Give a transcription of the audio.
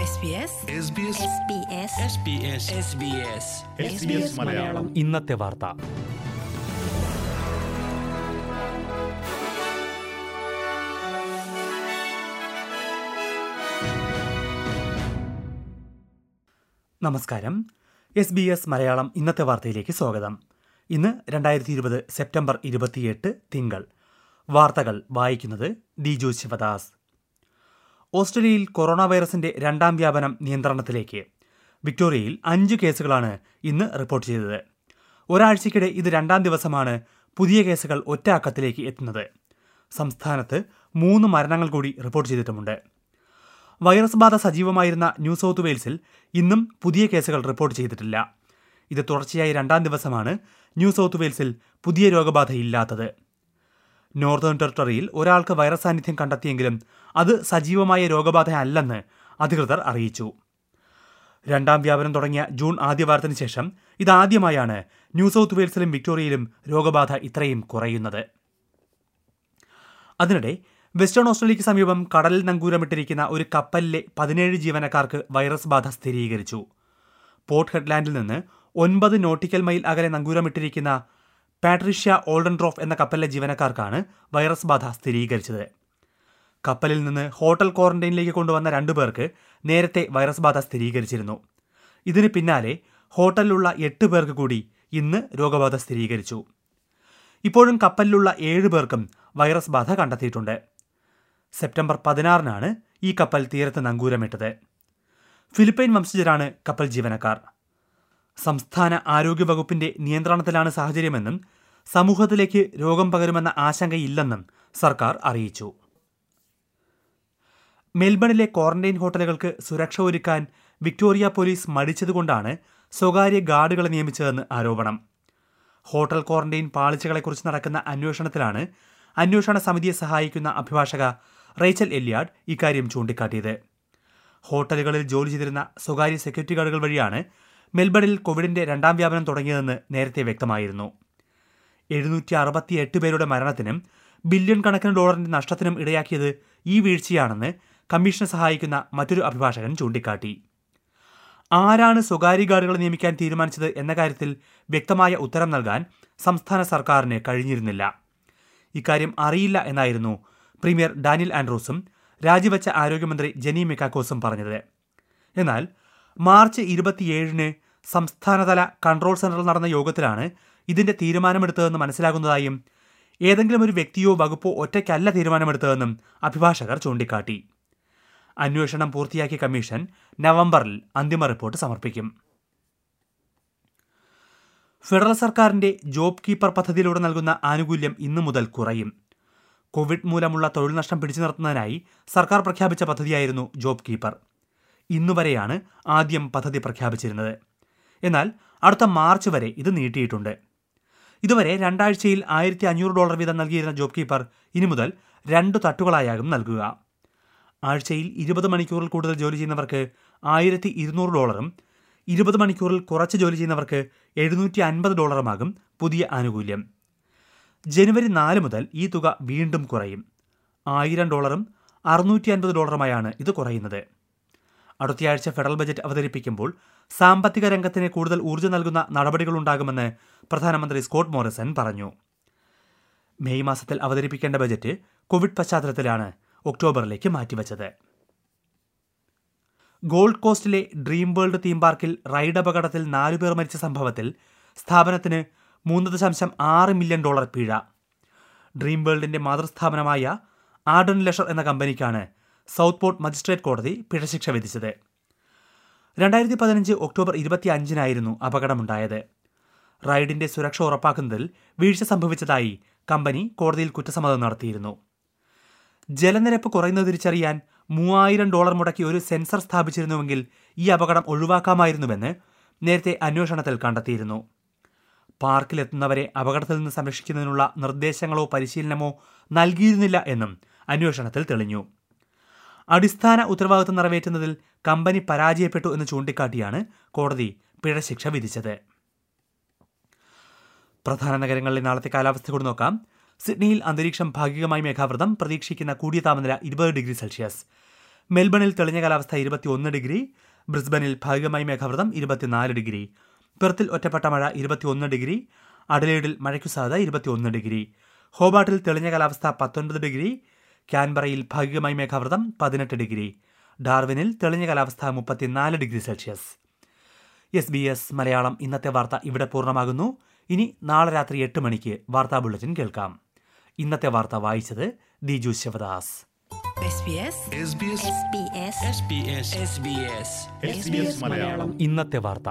SBS SBS SBS Malayalam. ഇന്നത്തെ വാർത്ത. നമസ്കാരം. എസ് ബി എസ് മലയാളം ഇന്നത്തെ വാർത്തയിലേക്ക് സ്വാഗതം. ഇന്ന് രണ്ടായിരത്തി ഇരുപത് സെപ്റ്റംബർ ഇരുപത്തിയെട്ട് തിങ്കൾ. വാർത്തകൾ വായിക്കുന്നത് ദിജു ശിവദാസ്. ഓസ്ട്രേലിയയിൽ കൊറോണ വൈറസിന്റെ രണ്ടാം വ്യാപനം നിയന്ത്രണത്തിലേക്ക്. വിക്ടോറിയയിൽ അഞ്ച് കേസുകളാണ് ഇന്ന് റിപ്പോർട്ട് ചെയ്തത്. ഒരാഴ്ചയ്ക്കിടെ ഇത് രണ്ടാം ദിവസമാണ് പുതിയ കേസുകൾ ഒറ്റ അക്കത്തിലേക്ക് എത്തുന്നത്. സംസ്ഥാനത്ത് മൂന്ന് മരണങ്ങൾ കൂടി റിപ്പോർട്ട് ചെയ്തിട്ടുമുണ്ട്. വൈറസ് ബാധ സജീവമായിരുന്ന ന്യൂ സൗത്ത് വെയിൽസിൽ ഇന്നും പുതിയ കേസുകൾ റിപ്പോർട്ട് ചെയ്തിട്ടില്ല. ഇത് തുടർച്ചയായി രണ്ടാം ദിവസമാണ് ന്യൂ സൗത്ത് വെയിൽസിൽ പുതിയ രോഗബാധയില്ലാത്തത്. നോർത്തേൺ ടെറിട്ടറിയിൽ ഒരാൾക്ക് വൈറസ് സാന്നിധ്യം കണ്ടെത്തിയെങ്കിലും അത് സജീവമായ രോഗബാധയല്ലെന്ന് അധികൃതർ അറിയിച്ചു. രണ്ടാം വ്യാപനം തുടങ്ങിയ ജൂൺ ആദ്യവാരത്തിന് ശേഷം ഇതാദ്യമായാണ് ന്യൂ സൗത്ത് വെയിൽസിലും വിക്ടോറിയയിലും രോഗബാധ ഇത്രയും കുറയുന്നത്. അതിനിടെ വെസ്റ്റേൺ ഓസ്ട്രേലിയയ്ക്ക് സമീപം കടലിൽ നങ്കൂരമിട്ടിരിക്കുന്ന ഒരു കപ്പലിലെ പതിനേഴ് ജീവനക്കാർക്ക് വൈറസ് ബാധ സ്ഥിരീകരിച്ചു. പോർട്ട് ഹെഡ്ലാൻഡിൽ നിന്ന് ഒൻപത് നോട്ടിക്കൽ മൈൽ അകലെ നങ്കൂരമിട്ടിരിക്കുന്ന പാട്രിഷ്യ ഓൾഡൻഡ്രോഫ് എന്ന കപ്പലിലെ ജീവനക്കാർക്കാണ് വൈറസ് ബാധ സ്ഥിരീകരിച്ചത്. കപ്പലിൽ നിന്ന് ഹോട്ടൽ ക്വാറന്റൈനിലേക്ക് കൊണ്ടുവന്ന രണ്ടു പേർക്ക് നേരത്തെ വൈറസ് ബാധ സ്ഥിരീകരിച്ചിരുന്നു. ഇതിന് പിന്നാലെ ഹോട്ടലിലുള്ള എട്ട് പേർക്ക് കൂടി ഇന്ന് രോഗബാധ സ്ഥിരീകരിച്ചു. ഇപ്പോഴും കപ്പലിലുള്ള ഏഴ് പേർക്കും വൈറസ് ബാധ കണ്ടെത്തിയിട്ടുണ്ട്. സെപ്റ്റംബർ പതിനാറിനാണ് ഈ കപ്പൽ തീരത്ത് നങ്കൂരമിട്ടത്. ഫിലിപ്പൈൻ വംശജരാണ് കപ്പൽ ജീവനക്കാർ. സംസ്ഥാന ആരോഗ്യവകുപ്പിന്റെ നിയന്ത്രണത്തിലാണ് സാഹചര്യമെന്നും സമൂഹത്തിലേക്ക് രോഗം പകരുമെന്ന ആശങ്കയില്ലെന്നും സർക്കാർ അറിയിച്ചു. മെൽബണിലെ ക്വാറന്റൈൻ ഹോട്ടലുകൾക്ക് സുരക്ഷ ഒരുക്കാൻ വിക്ടോറിയ പോലീസ് മടിച്ചതുകൊണ്ടാണ് സ്വകാര്യ ഗാർഡുകളെ നിയമിച്ചതെന്ന് ആരോപണം. ഹോട്ടൽ ക്വാറന്റൈൻ പാളിച്ചകളെക്കുറിച്ച് നടക്കുന്ന അന്വേഷണത്തിലാണ് അന്വേഷണ സമിതിയെ സഹായിക്കുന്ന അഭിഭാഷക റേച്ചൽ എല്ലിയാഡ് ഇക്കാര്യം ചൂണ്ടിക്കാട്ടിയത്. ഹോട്ടലുകളിൽ ജോലി ചെയ്തിരുന്ന സ്വകാര്യ സെക്യൂരിറ്റി ഗാർഡുകൾ വഴിയാണ് മെൽബണിൽ കോവിഡിന്റെ രണ്ടാം വ്യാപനം തുടങ്ങിയതെന്ന് നേരത്തെ വ്യക്തമായിരുന്നു. എഴുന്നൂറ്റി അറുപത്തി എട്ട് പേരുടെ മരണത്തിനും ബില്യൺ കണക്കിന് ഡോളറിന്റെ നഷ്ടത്തിനും ഇടയാക്കിയത് ഈ വീഴ്ചയാണെന്ന് കമ്മീഷനെ സഹായിക്കുന്ന മറ്റൊരു അഭിഭാഷകൻ ചൂണ്ടിക്കാട്ടി. ആരാണ് സ്വകാര്യ ഗാർഡുകളെ നിയമിക്കാൻ തീരുമാനിച്ചത് എന്ന കാര്യത്തിൽ വ്യക്തമായ ഉത്തരം നൽകാൻ സംസ്ഥാന സർക്കാരിന് കഴിഞ്ഞിരുന്നില്ല. ഇക്കാര്യം അറിയില്ല എന്നായിരുന്നു പ്രീമിയർ ഡാനിയൽ ആൻഡ്രൂസും രാജിവെച്ച ആരോഗ്യമന്ത്രി ജെനി മെക്കാക്കോസും പറഞ്ഞത്. എന്നാൽ മാർച്ച് ഇരുപത്തിയേഴിന് സംസ്ഥാനതല കൺട്രോൾ സെന്ററിൽ നടന്ന യോഗത്തിലാണ് ഇതിന്റെ തീരുമാനമെടുത്തതെന്ന് മനസ്സിലാകുന്നതായും ഏതെങ്കിലും ഒരു വ്യക്തിയോ വകുപ്പോ ഒറ്റയ്ക്കല്ല തീരുമാനമെടുത്തതെന്നും അഭിഭാഷകർ ചൂണ്ടിക്കാട്ടി. അന്വേഷണം പൂർത്തിയാക്കിയ കമ്മീഷൻ നവംബറിൽ അന്തിമ റിപ്പോർട്ട് സമർപ്പിക്കും. ഫെഡറൽ സർക്കാരിന്റെ ജോബ് കീപ്പർ പദ്ധതിയിലൂടെ നൽകുന്ന ആനുകൂല്യം ഇന്നു മുതൽ കുറയും. കോവിഡ് മൂലമുള്ള തൊഴിൽ നഷ്ടം പിടിച്ചു നിർത്തുന്നതിനായി സർക്കാർ പ്രഖ്യാപിച്ച പദ്ധതിയായിരുന്നു ജോബ് കീപ്പർ. ഇന്നുവരെയാണ് ആദ്യം പദ്ധതി പ്രഖ്യാപിച്ചിരുന്നത്. എന്നാൽ അടുത്ത മാർച്ച് വരെ ഇത് നീട്ടിയിട്ടുണ്ട്. ഇതുവരെ രണ്ടാഴ്ചയിൽ ആയിരത്തി അഞ്ഞൂറ് ഡോളർ വീതം നൽകിയിരുന്ന ജോബ് കീപ്പർ ഇനി മുതൽ രണ്ട് തട്ടുകളായാകും നൽകുക. ആഴ്ചയിൽ ഇരുപത് മണിക്കൂറിൽ കൂടുതൽ ജോലി ചെയ്യുന്നവർക്ക് ആയിരത്തി ഇരുന്നൂറ് ഡോളറും ഇരുപത് മണിക്കൂറിൽ കുറച്ച് ജോലി ചെയ്യുന്നവർക്ക് എഴുന്നൂറ്റി അൻപത് ഡോളറുമാകും പുതിയ ആനുകൂല്യം. ജനുവരി നാല് മുതൽ ഈ തുക വീണ്ടും കുറയും. ആയിരം ഡോളറും അറുന്നൂറ്റി അൻപത് ഡോളറുമായാണ് ഇത് കുറയുന്നത്. അടുത്തയാഴ്ച ഫെഡറൽ ബജറ്റ് അവതരിപ്പിക്കുമ്പോൾ സാമ്പത്തിക രംഗത്തിന് കൂടുതൽ ഊർജം നൽകുന്ന നടപടികളുണ്ടാകുമെന്ന് പ്രധാനമന്ത്രി സ്കോട്ട് മോറിസൺ പറഞ്ഞു. മെയ് മാസത്തിൽ അവതരിപ്പിക്കേണ്ട ബജറ്റ് കോവിഡ് പശ്ചാത്തലത്തിലാണ് ഒക്ടോബറിലേക്ക് മാറ്റിവച്ചത്. ഗോൾഡ് കോസ്റ്റിലെ ഡ്രീം വേൾഡ് തീം പാർക്കിൽ റൈഡ് അപകടത്തിൽ നാലുപേർ മരിച്ച സംഭവത്തിൽ സ്ഥാപനത്തിന് മൂന്ന് ദശാംശം ആറ് മില്യൺ ഡോളർ പിഴ. ഡ്രീം വേൾഡിന്റെ മാതൃസ്ഥാപനമായ ആഡൻ ലെഷർ എന്ന കമ്പനിക്കാണ് സൗത്ത് പോർട്ട് മജിസ്ട്രേറ്റ് കോടതി പിഴശിക്ഷ വിധിച്ചത്. രണ്ടായിരത്തി പതിനഞ്ച് ഒക്ടോബർ ഇരുപത്തി അഞ്ചിനായിരുന്നു അപകടമുണ്ടായത്. റൈഡിന്റെ സുരക്ഷ ഉറപ്പാക്കുന്നതിൽ വീഴ്ച സംഭവിച്ചതായി കമ്പനി കോടതിയിൽ കുറ്റസമ്മതം നടത്തിയിരുന്നു. ജലനിരപ്പ് കുറയുന്നത് തിരിച്ചറിയാൻ മൂവായിരം ഡോളർ മുടക്കി ഒരു സെൻസർ സ്ഥാപിച്ചിരുന്നുവെങ്കിൽ ഈ അപകടം ഒഴിവാക്കാമായിരുന്നുവെന്ന് നേരത്തെ അന്വേഷണത്തിൽ കണ്ടെത്തിയിരുന്നു. പാർക്കിലെത്തുന്നവരെ അപകടത്തിൽ നിന്ന് സംരക്ഷിക്കുന്നതിനുള്ള നിർദ്ദേശങ്ങളോ പരിശീലനമോ നൽകിയിരുന്നില്ല എന്നും അന്വേഷണത്തിൽ തെളിഞ്ഞു. അടിസ്ഥാന ഉത്തരവാദിത്വം നിറവേറ്റുന്നതിൽ കമ്പനി പരാജയപ്പെട്ടു എന്ന് ചൂണ്ടിക്കാട്ടിയാണ് കോടതി പിഴശിക്ഷ വിധിച്ചത്. പ്രധാന നഗരങ്ങളിലെ നാളത്തെ കാലാവസ്ഥ കൂടി നോക്കാം. സിഡ്നിയിൽ അന്തരീക്ഷം ഭാഗികമായി മേഘാവൃതം പ്രതീക്ഷിക്കുന്ന കൂടിയ താപനില ഇരുപത് ഡിഗ്രി സെൽഷ്യസ്. മെൽബണിൽ തെളിഞ്ഞ കാലാവസ്ഥ ഇരുപത്തിയൊന്ന് ഡിഗ്രി ബ്രിസ്ബനിൽ ഭാഗികമായി മേഘാവൃതം ഇരുപത്തിനാല് ഡിഗ്രി. പെർത്തിൽ ഒറ്റപ്പെട്ട മഴ ഇരുപത്തിയൊന്ന് ഡിഗ്രി അഡലേഡിൽ മഴയ്ക്കു സാധ്യത ഇരുപത്തിയൊന്ന് ഡിഗ്രി. ഹോബാട്ടിൽ തെളിഞ്ഞ കാലാവസ്ഥ പത്തൊൻപത് ഡിഗ്രി ക്യാൻബറയിൽ ഭാഗികമായി മേഘാവൃതം പതിനെട്ട് ഡിഗ്രി. ഡാർവിനിൽ തെളിഞ്ഞ കാലാവസ്ഥ മുപ്പത്തിനാല് degree Celsius. S B S Malayalam ഇന്നത്തെ വാർത്ത ഇവിടെ പൂർണമാകുന്നു. ഇനി നാളെ രാത്രി എട്ട് മണിക്ക് വാർത്താ ബുള്ളറ്റിൻ കേൾക്കാം. ഇന്നത്തെ വാർത്ത വായിച്ചത് Diju Sivadas. SBS SBS SBS SBS SBS SBS Malayalam. ഇന്നത്തെ വാർത്ത.